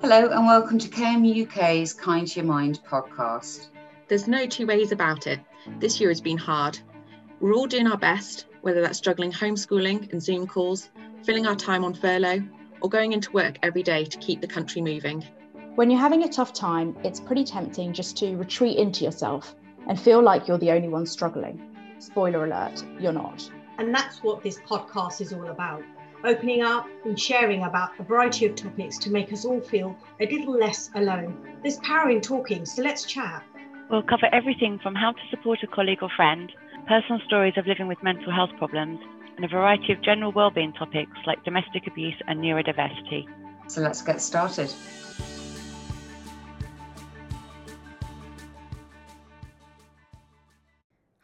Hello, and welcome to KMU UK's Kind to Your Mind podcast. There's no two ways about it. This year has been hard. We're all doing our best, whether that's juggling homeschooling and Zoom calls, filling our time on furlough, or going into work every day to keep the country moving. When you're having a tough time, it's pretty tempting just to retreat into yourself and feel like you're the only one struggling. Spoiler alert, you're not. And that's what this podcast is all about opening up and sharing about a variety of topics to make us all feel a little less alone. There's power in talking, so let's chat. We'll cover everything from how to support a colleague or friend, personal stories of living with mental health problems, and a variety of general wellbeing topics like domestic abuse and neurodiversity. So let's get started.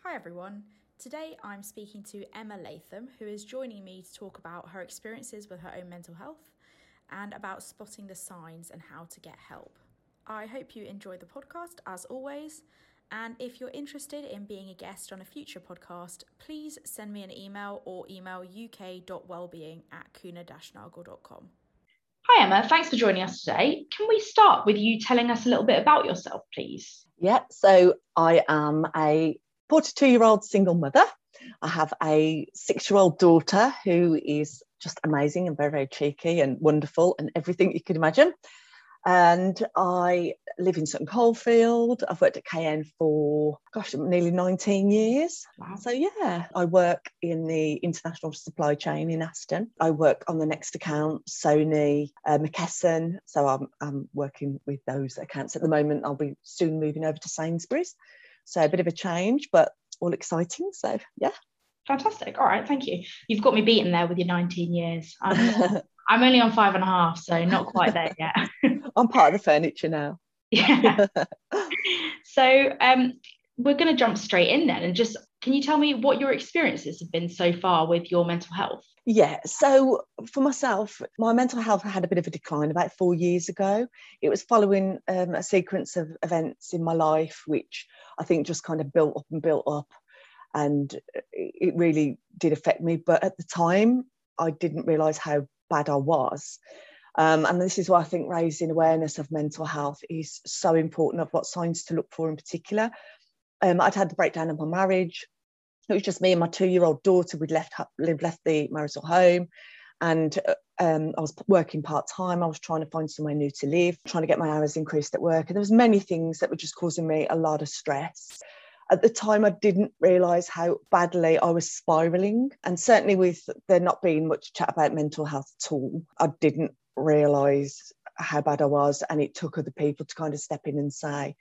Hi everyone. Today, I'm speaking to Emma Latham, who is joining me to talk about her experiences with her own mental health and about spotting the signs and how to get help. I hope you enjoy the podcast as always. And if you're interested in being a guest on a future podcast, please send me an email or email uk.wellbeing at kuehne-nagel.com. Hi, Emma. Thanks for joining us today. Can we start with you telling us a little bit about yourself, please? Yeah, so I am a 42 year old single mother. I have a six year old daughter who is just amazing and very, very cheeky and wonderful and everything you could imagine. And I live in Sutton Coldfield. I've worked at KN for, gosh, nearly 19 years. Wow. So, yeah, I work in the international supply chain in Aston. I work on the Next account, Sony, uh, McKesson. So, I'm, I'm working with those accounts at the moment. I'll be soon moving over to Sainsbury's. So a bit of a change, but all exciting. So yeah. Fantastic. All right, thank you. You've got me beaten there with your 19 years. I'm, I'm only on five and a half, so not quite there yet. I'm part of the furniture now. Yeah. so um, we're going to jump straight in then and just can you tell me what your experiences have been so far with your mental health? Yeah, so for myself, my mental health had a bit of a decline about four years ago. It was following um, a sequence of events in my life, which I think just kind of built up and built up. And it really did affect me. But at the time, I didn't realise how bad I was. Um, and this is why I think raising awareness of mental health is so important of what signs to look for in particular. Um, I'd had the breakdown of my marriage it was just me and my two-year-old daughter. We'd left left the marital home, and um, I was working part time. I was trying to find somewhere new to live, trying to get my hours increased at work, and there was many things that were just causing me a lot of stress. At the time, I didn't realise how badly I was spiralling, and certainly with there not being much chat about mental health at all, I didn't realise how bad I was, and it took other people to kind of step in and say,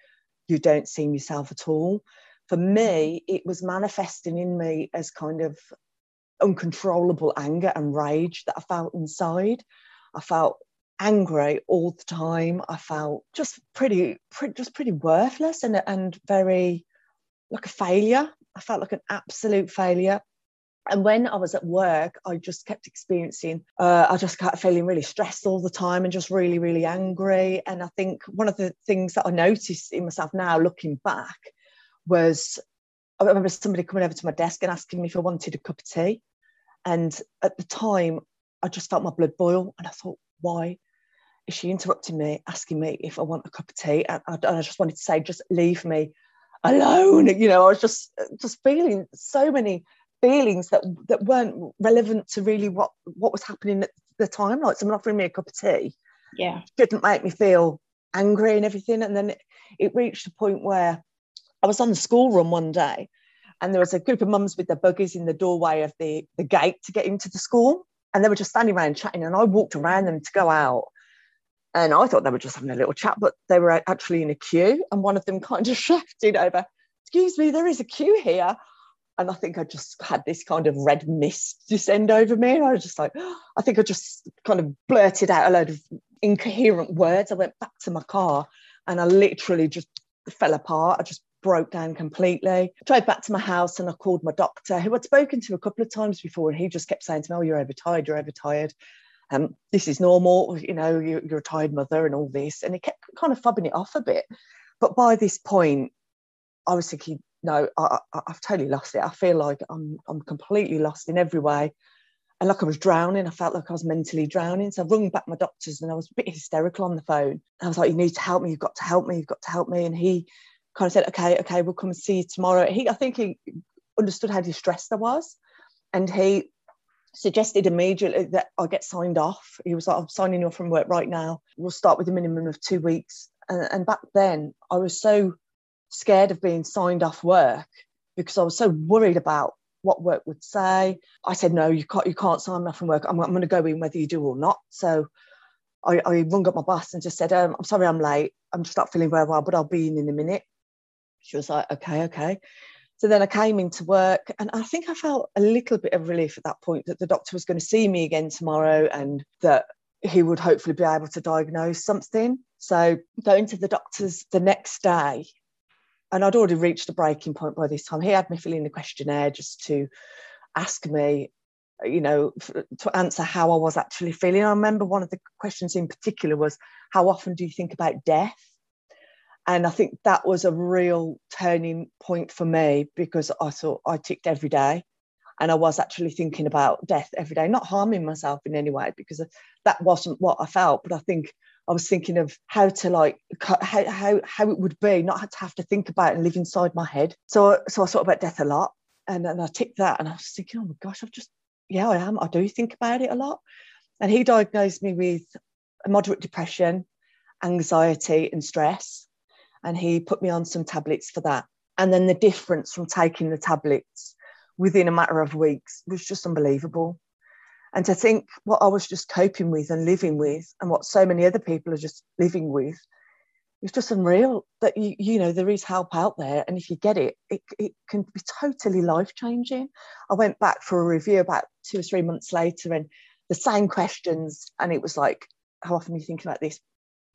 "You don't seem yourself at all." For me, it was manifesting in me as kind of uncontrollable anger and rage that I felt inside. I felt angry all the time. I felt just pretty, pretty just pretty worthless and, and very like a failure. I felt like an absolute failure. And when I was at work, I just kept experiencing, uh, I just kept feeling really stressed all the time and just really, really angry. And I think one of the things that I noticed in myself now, looking back, was I remember somebody coming over to my desk and asking me if I wanted a cup of tea. And at the time, I just felt my blood boil. And I thought, why is she interrupting me, asking me if I want a cup of tea? And I, and I just wanted to say, just leave me alone. You know, I was just just feeling so many feelings that that weren't relevant to really what what was happening at the time. Like someone offering me a cup of tea, yeah, didn't make me feel angry and everything. And then it, it reached a point where I was on the school run one day and there was a group of mums with their buggies in the doorway of the, the gate to get into the school. And they were just standing around chatting. And I walked around them to go out. And I thought they were just having a little chat, but they were actually in a queue. And one of them kind of shouted over, Excuse me, there is a queue here. And I think I just had this kind of red mist descend over me. And I was just like, I think I just kind of blurted out a load of incoherent words. I went back to my car and I literally just fell apart. I just broke down completely. Drove back to my house and I called my doctor, who I'd spoken to a couple of times before, and he just kept saying to me, "Oh, you're overtired. You're overtired. Um, this is normal. You know, you're, you're a tired mother and all this." And he kept kind of fobbing it off a bit. But by this point, I was thinking, no, I, have totally lost it. I feel like I'm I'm completely lost in every way. and like I was drowning. I felt like I was mentally drowning. So I rung back my doctors and I was a bit hysterical on the phone. I was like, you need to help me. You've got to help me. You've got to help me. And he kind of said, okay, okay, we'll come and see you tomorrow. He, I think he understood how distressed I was. And he suggested immediately that I get signed off. He was like, I'm signing off from work right now. We'll start with a minimum of two weeks. And, and back then, I was so scared of being signed off work because I was so worried about what work would say. I said, no, you can't, you can't sign me off from work. I'm, I'm going to go in whether you do or not. So I, I rung up my boss and just said, um, I'm sorry I'm late. I'm just not feeling very well, but I'll be in in a minute. She was like, okay, okay. So then I came into work and I think I felt a little bit of relief at that point that the doctor was going to see me again tomorrow and that he would hopefully be able to diagnose something. So going to the doctor's the next day, and I'd already reached the breaking point by this time. He had me fill in the questionnaire just to ask me, you know, to answer how I was actually feeling. I remember one of the questions in particular was, How often do you think about death? And I think that was a real turning point for me because I thought I ticked every day and I was actually thinking about death every day, not harming myself in any way because that wasn't what I felt. But I think I was thinking of how to like how how how it would be not to have to think about it and live inside my head. So so I thought about death a lot, and then I ticked that, and I was thinking, oh my gosh, I've just yeah, I am. I do think about it a lot. And he diagnosed me with moderate depression, anxiety, and stress, and he put me on some tablets for that. And then the difference from taking the tablets within a matter of weeks was just unbelievable. And to think what I was just coping with and living with, and what so many other people are just living with, it's just unreal that you you know there is help out there, and if you get it, it, it can be totally life changing. I went back for a review about two or three months later, and the same questions, and it was like, how often you thinking about this?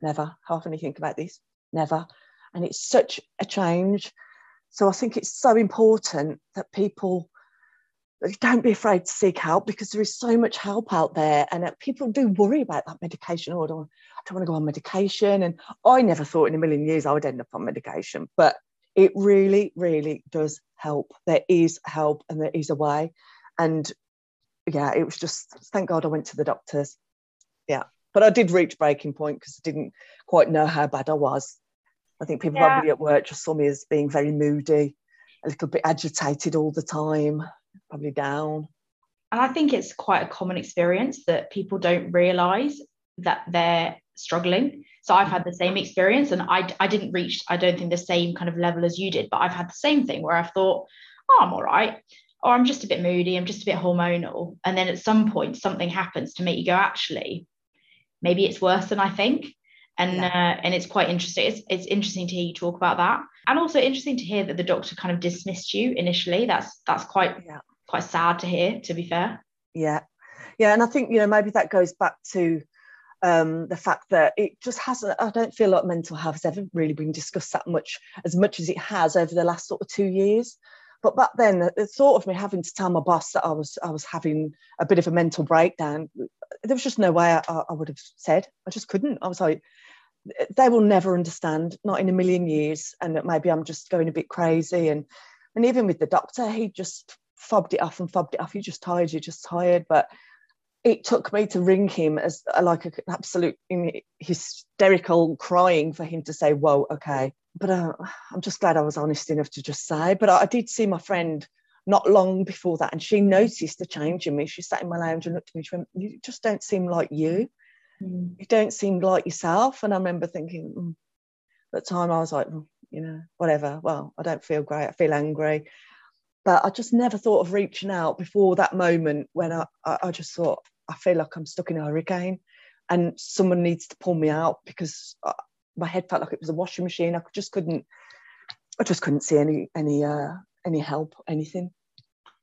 Never. How often do you think about this? Never. And it's such a change. So I think it's so important that people don't be afraid to seek help because there is so much help out there and people do worry about that medication. Oh, I don't, I don't want to go on medication. And I never thought in a million years I would end up on medication but it really really does help. There is help and there is a way. And yeah it was just thank God I went to the doctors. Yeah but I did reach breaking point because I didn't quite know how bad I was I think people yeah. probably at work just saw me as being very moody a little bit agitated all the time probably down. And I think it's quite a common experience that people don't realize that they're struggling. So I've had the same experience and I, I didn't reach, I don't think the same kind of level as you did, but I've had the same thing where I've thought, oh, I'm all right. Or I'm just a bit moody, I'm just a bit hormonal. And then at some point, something happens to make you go, actually, maybe it's worse than I think. And yeah. uh, and it's quite interesting. It's, it's interesting to hear you talk about that, and also interesting to hear that the doctor kind of dismissed you initially. That's that's quite yeah quite sad to hear, to be fair. Yeah. Yeah. And I think, you know, maybe that goes back to um, the fact that it just hasn't, I don't feel like mental health has ever really been discussed that much, as much as it has over the last sort of two years. But back then, the, the thought of me having to tell my boss that I was I was having a bit of a mental breakdown, there was just no way I, I would have said. I just couldn't. I was like, they will never understand, not in a million years, and that maybe I'm just going a bit crazy. And and even with the doctor, he just fobbed it off and fobbed it off. You're just tired. You're just tired. But it took me to ring him as like an absolute hysterical crying for him to say, "Whoa, okay." But uh, I'm just glad I was honest enough to just say. But I, I did see my friend not long before that, and she noticed the change in me. She sat in my lounge and looked at me. She went, "You just don't seem like you. Mm. You don't seem like yourself." And I remember thinking, mm. at the time, I was like, mm, you know, whatever. Well, I don't feel great. I feel angry but I just never thought of reaching out before that moment when I, I, I just thought, I feel like I'm stuck in a hurricane and someone needs to pull me out because I, my head felt like it was a washing machine. I just couldn't, I just couldn't see any, any, uh, any help, anything.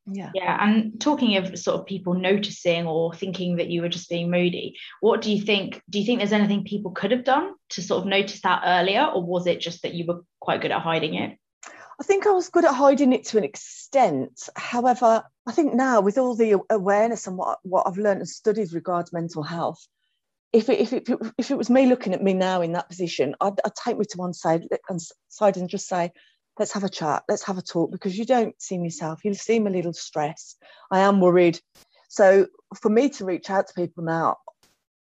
Yeah. Yeah. And talking of sort of people noticing or thinking that you were just being moody, what do you think? Do you think there's anything people could have done to sort of notice that earlier, or was it just that you were quite good at hiding it? I think I was good at hiding it to an extent. However, I think now with all the awareness and what, what I've learned and studied regards mental health, if it, if it if it was me looking at me now in that position, I'd, I'd take me to one side and side and just say, let's have a chat, let's have a talk because you don't seem yourself. You seem a little stressed. I am worried. So for me to reach out to people now,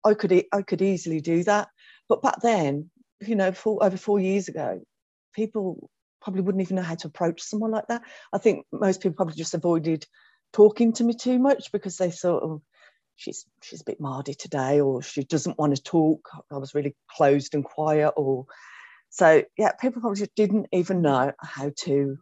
I could I could easily do that. But back then, you know, four, over four years ago, people probably wouldn't even know how to approach someone like that. I think most people probably just avoided talking to me too much because they thought, oh, she's she's a bit mardy today, or she doesn't want to talk. I was really closed and quiet, or so yeah, people probably just didn't even know how to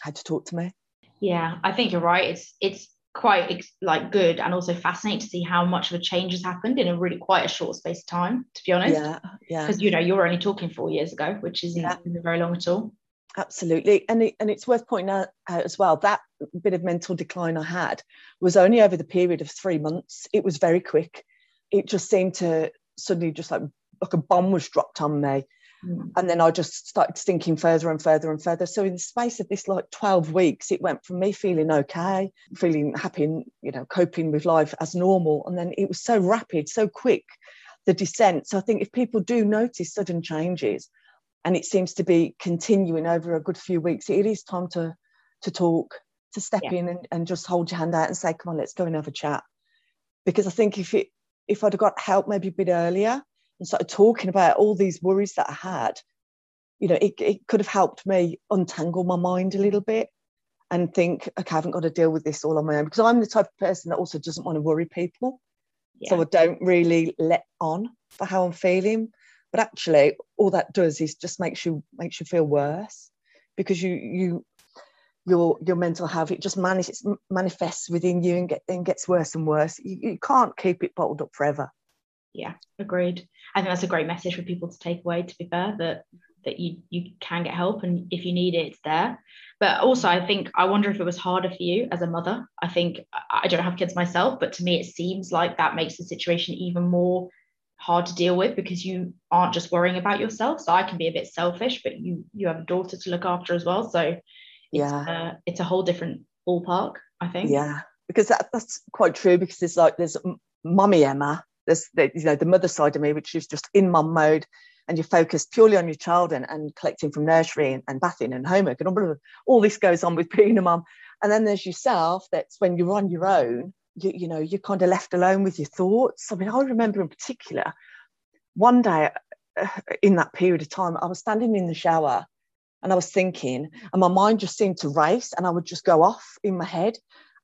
how to talk to me. Yeah, I think you're right. It's it's quite like good and also fascinating to see how much of a change has happened in a really quite a short space of time to be honest. Yeah yeah. Because you know you were only talking four years ago which isn't, yeah. very long at all. Absolutely. And it, and it's worth pointing out, out as well that bit of mental decline i had was only over the period of three months. It was very quick. It just seemed to suddenly just like like a bomb was dropped on me Mm. And then I just started sinking further and further and further. So in the space of this like 12 weeks, it went from me feeling okay, feeling happy, and, you know, coping with life as normal. And then it was so rapid, so quick, the descent. So I think if people do notice sudden changes and it seems to be continuing over a good few weeks, it is time to to talk, to step yeah. in and, and just hold your hand out and say, come on, let's go and have a chat. Because I think if it if I'd have got help maybe a bit earlier, and started talking about all these worries that I had, you know, it, it could have helped me untangle my mind a little bit and think, okay, I haven't got to deal with this all on my own because I'm the type of person that also doesn't want to worry people. Yeah. So I don't really let on for how I'm feeling. But actually, all that does is just makes you makes you feel worse because you you your your mental health it just manifests manifests within you and, get, and gets worse and worse. You, you can't keep it bottled up forever yeah agreed. I think that's a great message for people to take away to be fair that that you you can get help and if you need it it's there. But also i think i wonder if it was harder for you as a mother. I think i don't have kids myself but to me it seems like that makes the situation even more hard to deal with because you aren't just worrying about yourself. So i can be a bit selfish but you you have a daughter to look after as well. So it's, yeah. uh, it's a whole different ballpark i think. Yeah because that, that's quite true because it's like there's mummy emma there's the, you know the mother side of me which is just in mum mode and you're focused purely on your child and, and collecting from nursery and, and bathing and homework and all, all this goes on with being a mum. And then there's yourself that's when you're on your own you, you know you're kind of left alone with your thoughts. I mean i remember in particular one day uh, in that period of time i was standing in the shower and i was thinking and my mind just seemed to race and i would just go off in my head.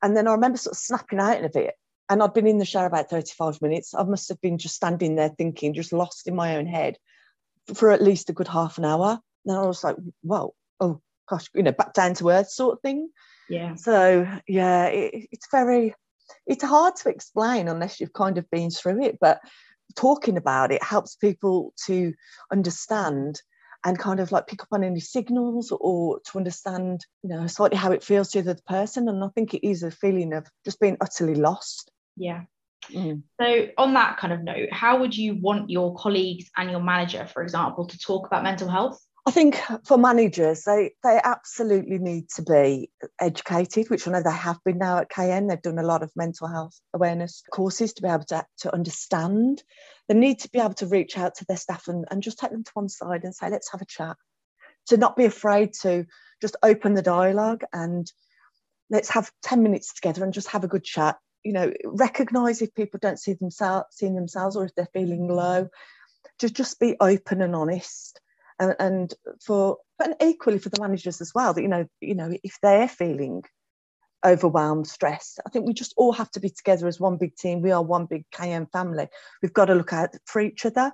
And then i remember sort of snapping out of it and I'd been in the shower about 35 minutes. I must have been just standing there thinking, just lost in my own head for at least a good half an hour. And I was like, whoa, oh gosh, you know, back down to earth sort of thing. Yeah. So yeah, it, it's very, it's hard to explain unless you've kind of been through it. But talking about it helps people to understand and kind of like pick up on any signals or to understand, you know, slightly how it feels to the other person. And I think it is a feeling of just being utterly lost. Yeah. Mm. So, on that kind of note, how would you want your colleagues and your manager, for example, to talk about mental health? I think for managers, they they absolutely need to be educated, which I know they have been now at KN. They've done a lot of mental health awareness courses to be able to, to understand. They need to be able to reach out to their staff and, and just take them to one side and say, let's have a chat. To not be afraid to just open the dialogue and let's have 10 minutes together and just have a good chat you know recognize if people don't see themselves seeing themselves or if they're feeling low to just be open and honest and, and for and equally for the managers as well that you know you know if they're feeling overwhelmed stressed i think we just all have to be together as one big team. We are one big kn family. We've got to look out for each other.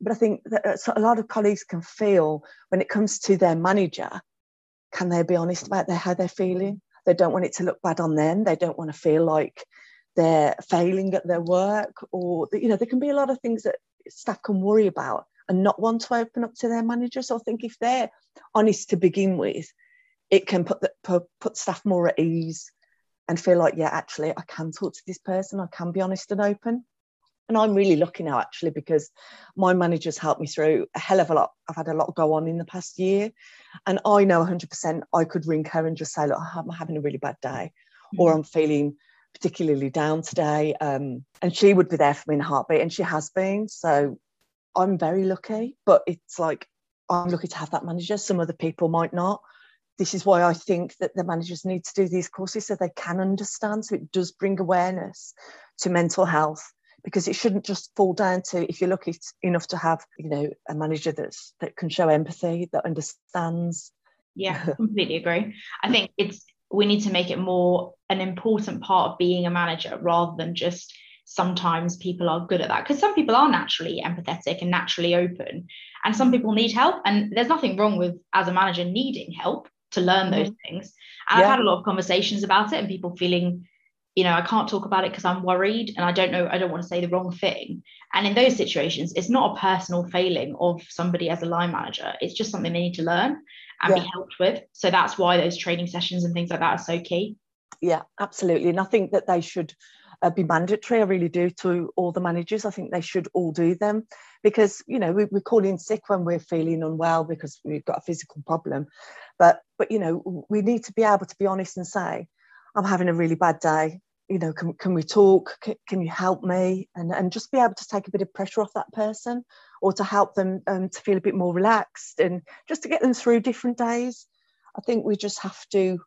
But i think that uh, a lot of colleagues can feel when it comes to their manager can they be honest about their, how they're feeling they don't want it to look bad on them. They don't want to feel like they're failing at their work, or you know, there can be a lot of things that staff can worry about and not want to open up to their managers. So I think if they're honest to begin with, it can put the, put, put staff more at ease and feel like, yeah, actually, I can talk to this person. I can be honest and open. And I'm really lucky now, actually, because my managers helped me through a hell of a lot. I've had a lot go on in the past year. And I know 100% I could ring her and just say, look, I'm having a really bad day, mm-hmm. or I'm feeling particularly down today. Um, and she would be there for me in a heartbeat, and she has been. So I'm very lucky, but it's like I'm lucky to have that manager. Some other people might not. This is why I think that the managers need to do these courses so they can understand. So it does bring awareness to mental health because it shouldn't just fall down to if you're lucky enough to have you know a manager that's that can show empathy that understands yeah completely agree i think it's we need to make it more an important part of being a manager rather than just sometimes people are good at that because some people are naturally empathetic and naturally open and some people need help and there's nothing wrong with as a manager needing help to learn those mm-hmm. things and yeah. i've had a lot of conversations about it and people feeling you know i can't talk about it because i'm worried and i don't know i don't want to say the wrong thing and in those situations it's not a personal failing of somebody as a line manager it's just something they need to learn and yeah. be helped with so that's why those training sessions and things like that are so key yeah absolutely and i think that they should uh, be mandatory. I really do to all the managers. I think they should all do them because you know we, we call in sick when we're feeling unwell because we've got a physical problem, but but you know we need to be able to be honest and say, I'm having a really bad day. You know, can, can we talk? Can, can you help me? And and just be able to take a bit of pressure off that person, or to help them um, to feel a bit more relaxed and just to get them through different days. I think we just have to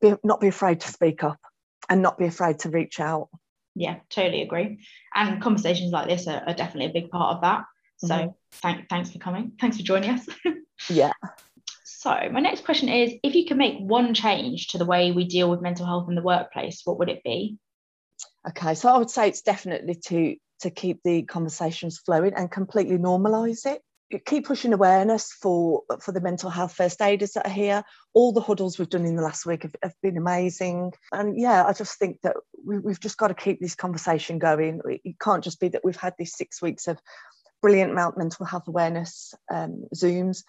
be, not be afraid to speak up and not be afraid to reach out. Yeah, totally agree. And conversations like this are, are definitely a big part of that. So mm-hmm. thank, thanks for coming. Thanks for joining us. yeah. So my next question is if you could make one change to the way we deal with mental health in the workplace, what would it be? Okay, so I would say it's definitely to to keep the conversations flowing and completely normalize it. Keep pushing awareness for for the mental health first aiders that are here. All the huddles we've done in the last week have, have been amazing. And yeah i just think that we, we've just got to keep this conversation going. It can't just be that we've had these six weeks of brilliant mental health awareness um, zooms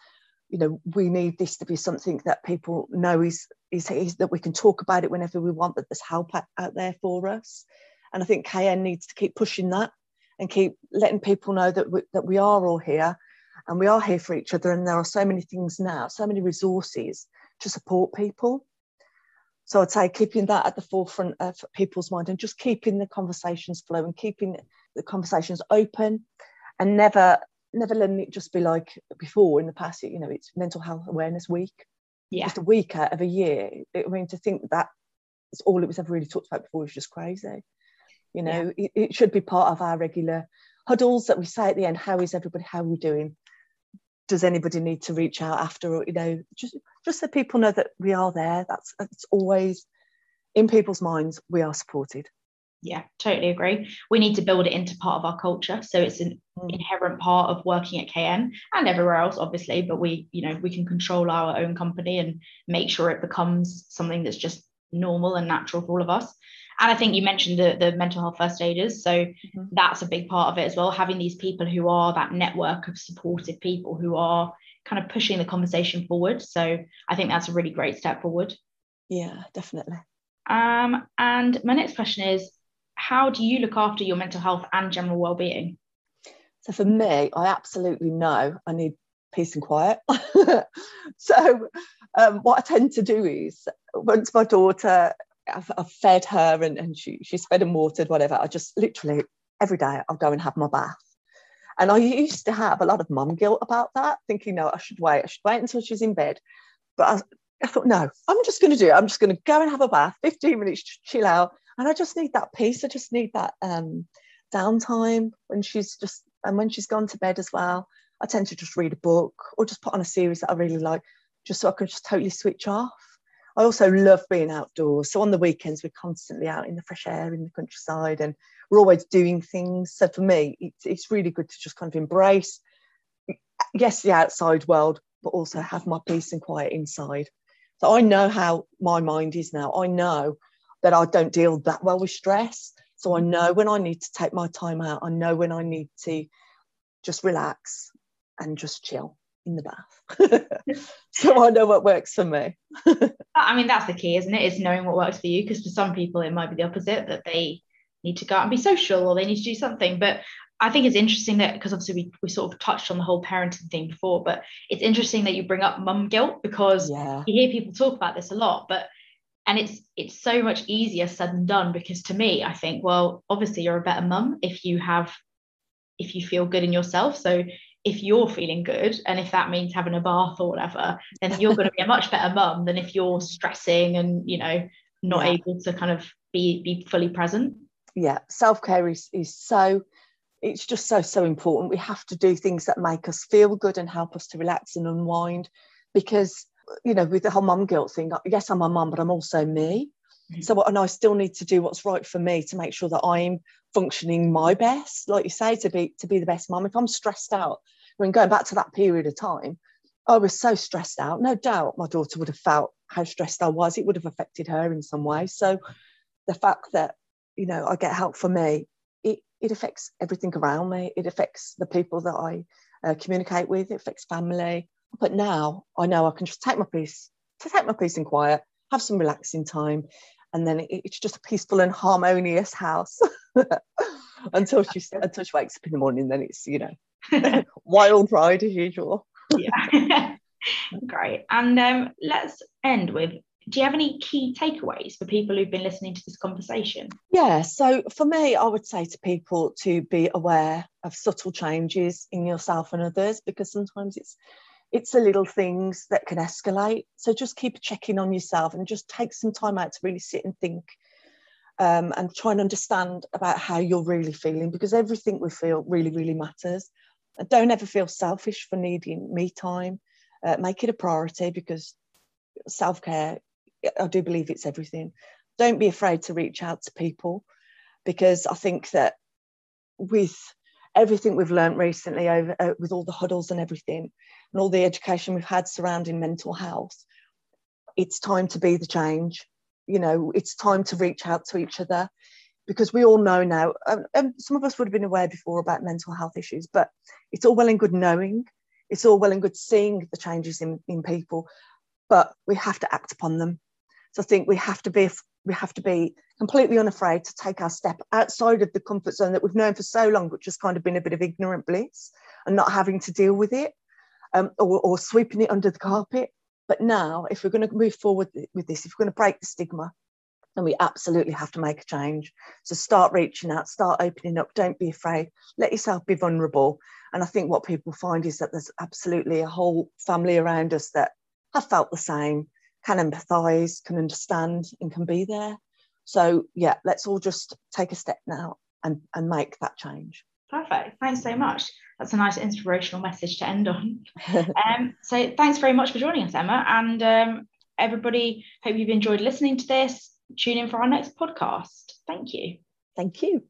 you know we need this to be something that people know is, is, is that we can talk about it whenever we want that there's help out, there for us. And i think kn needs to keep pushing that and keep letting people know that we, that we are all here and we are here for each other and there are so many things now so many resources to support people. So i'd say keeping that at the forefront of people's mind and just keeping the conversations flowing keeping the conversations open and never never letting it just be like before in the past you know it's mental health awareness week. Yeah. just a week out of a year i mean to think that it's all it was ever really talked about before is just crazy. You know yeah. it, it, should be part of our regular huddles that we say at the end how is everybody? How are we doing? Does anybody need to reach out after? You know just just so people know that we are there. That's it's always in people's minds we are supported yeah totally agree we need to build it into part of our culture so it's an mm. inherent part of working at kn and everywhere else obviously but we you know we can control our own company and make sure it becomes something that's just normal and natural for all of us and I think you mentioned the, the mental health first aiders. So mm-hmm. that's a big part of it as well, having these people who are that network of supportive people who are kind of pushing the conversation forward. So I think that's a really great step forward. Yeah, definitely. Um, and my next question is how do you look after your mental health and general well-being? So for me, I absolutely know I need peace and quiet. so um, what I tend to do is once my daughter I've, I've fed her and, and she, she's fed and watered, whatever. I just literally every day I'll go and have my bath. And I used to have a lot of mum guilt about that, thinking, no, I should wait. I should wait until she's in bed. But I, I thought, no, I'm just going to do it. I'm just going to go and have a bath, 15 minutes to chill out. And I just need that peace. I just need that um, downtime when she's just, and when she's gone to bed as well. I tend to just read a book or just put on a series that I really like, just so I can just totally switch off. I also love being outdoors. So on the weekends, we're constantly out in the fresh air in the countryside and we're always doing things. So for me, it's, it's really good to just kind of embrace, yes, the outside world, but also have my peace and quiet inside. So I know how my mind is now. I know that I don't deal that well with stress. So I mm-hmm. know when I need to take my time out. I know when I need to just relax and just chill in the bath. so I know what works for me. I mean, that's the key, isn't it? Is knowing what works for you. Because for some people, it might be the opposite that they need to go out and be social or they need to do something. But I think it's interesting that because obviously we, we sort of touched on the whole parenting thing before, but it's interesting that you bring up mum guilt because yeah. you hear people talk about this a lot, but and it's it's so much easier said than done because to me, I think, well, obviously you're a better mum if you have if you feel good in yourself. So if you're feeling good and if that means having a bath or whatever then you're going to be a much better mum than if you're stressing and you know not yeah. able to kind of be be fully present yeah, self care is is so it's just so so important. We have to do things that make us feel good and help us to relax and unwind, because you know with the whole mum guilt thing. Yes, I'm a mum, but I'm also me. Mm-hmm. So and I still need to do what's right for me to make sure that I'm functioning my best, like you say, to be to be the best mum. If I'm stressed out, I mean, going back to that period of time, I was so stressed out. No doubt my daughter would have felt how stressed I was. It would have affected her in some way. So the fact that, you know, I get help for me, it, it affects everything around me. It affects the people that I uh, communicate with. It affects family. But now I know I can just take my peace, to take my peace and quiet, have some relaxing time. And then it, it's just a peaceful and harmonious house until she until she wakes up in the morning. Then it's you know wild ride as usual yeah. Great. And um, let's end with do you have any key takeaways for people who've been listening to this conversation? Yeah, so for me, I would say to people to be aware of subtle changes in yourself and others because sometimes it's it's the little things that can escalate. So just keep checking on yourself and just take some time out to really sit and think um, and try and understand about how you're really feeling because everything we feel really, really matters And don't ever feel selfish for needing me time. Uh, make it a priority because self care, I do believe it's everything. Don't be afraid to reach out to people because I think that with everything we've learned recently over uh, with all the huddles and everything and all the education we've had surrounding mental health it's time to be the change. You know it's time to reach out to each other because we all know now, um, um, some of us would have been aware before about mental health issues, but it's all well and good knowing, it's all well and good seeing the changes in, in people, but we have to act upon them. So I think we have to be we have to be completely unafraid to take our step outside of the comfort zone that we've known for so long, which has kind of been a bit of ignorant bliss and not having to deal with it um, or, or sweeping it under the carpet. But now, if we're going to move forward with this, if we're going to break the stigma, then we absolutely have to make a change. So start reaching out, start opening up, don't be afraid, let yourself be vulnerable. And I think what people find is that there's absolutely a whole family around us that have felt the same, can empathise, can understand, and can be there. So yeah, let's all just take a step now and, and make that change. Perfect. Thanks so much. That's a nice inspirational message to end on. um, so thanks very much for joining us, Emma. And um, everybody, hope you've enjoyed listening to this tune in for our next podcast. Thank you. Thank you.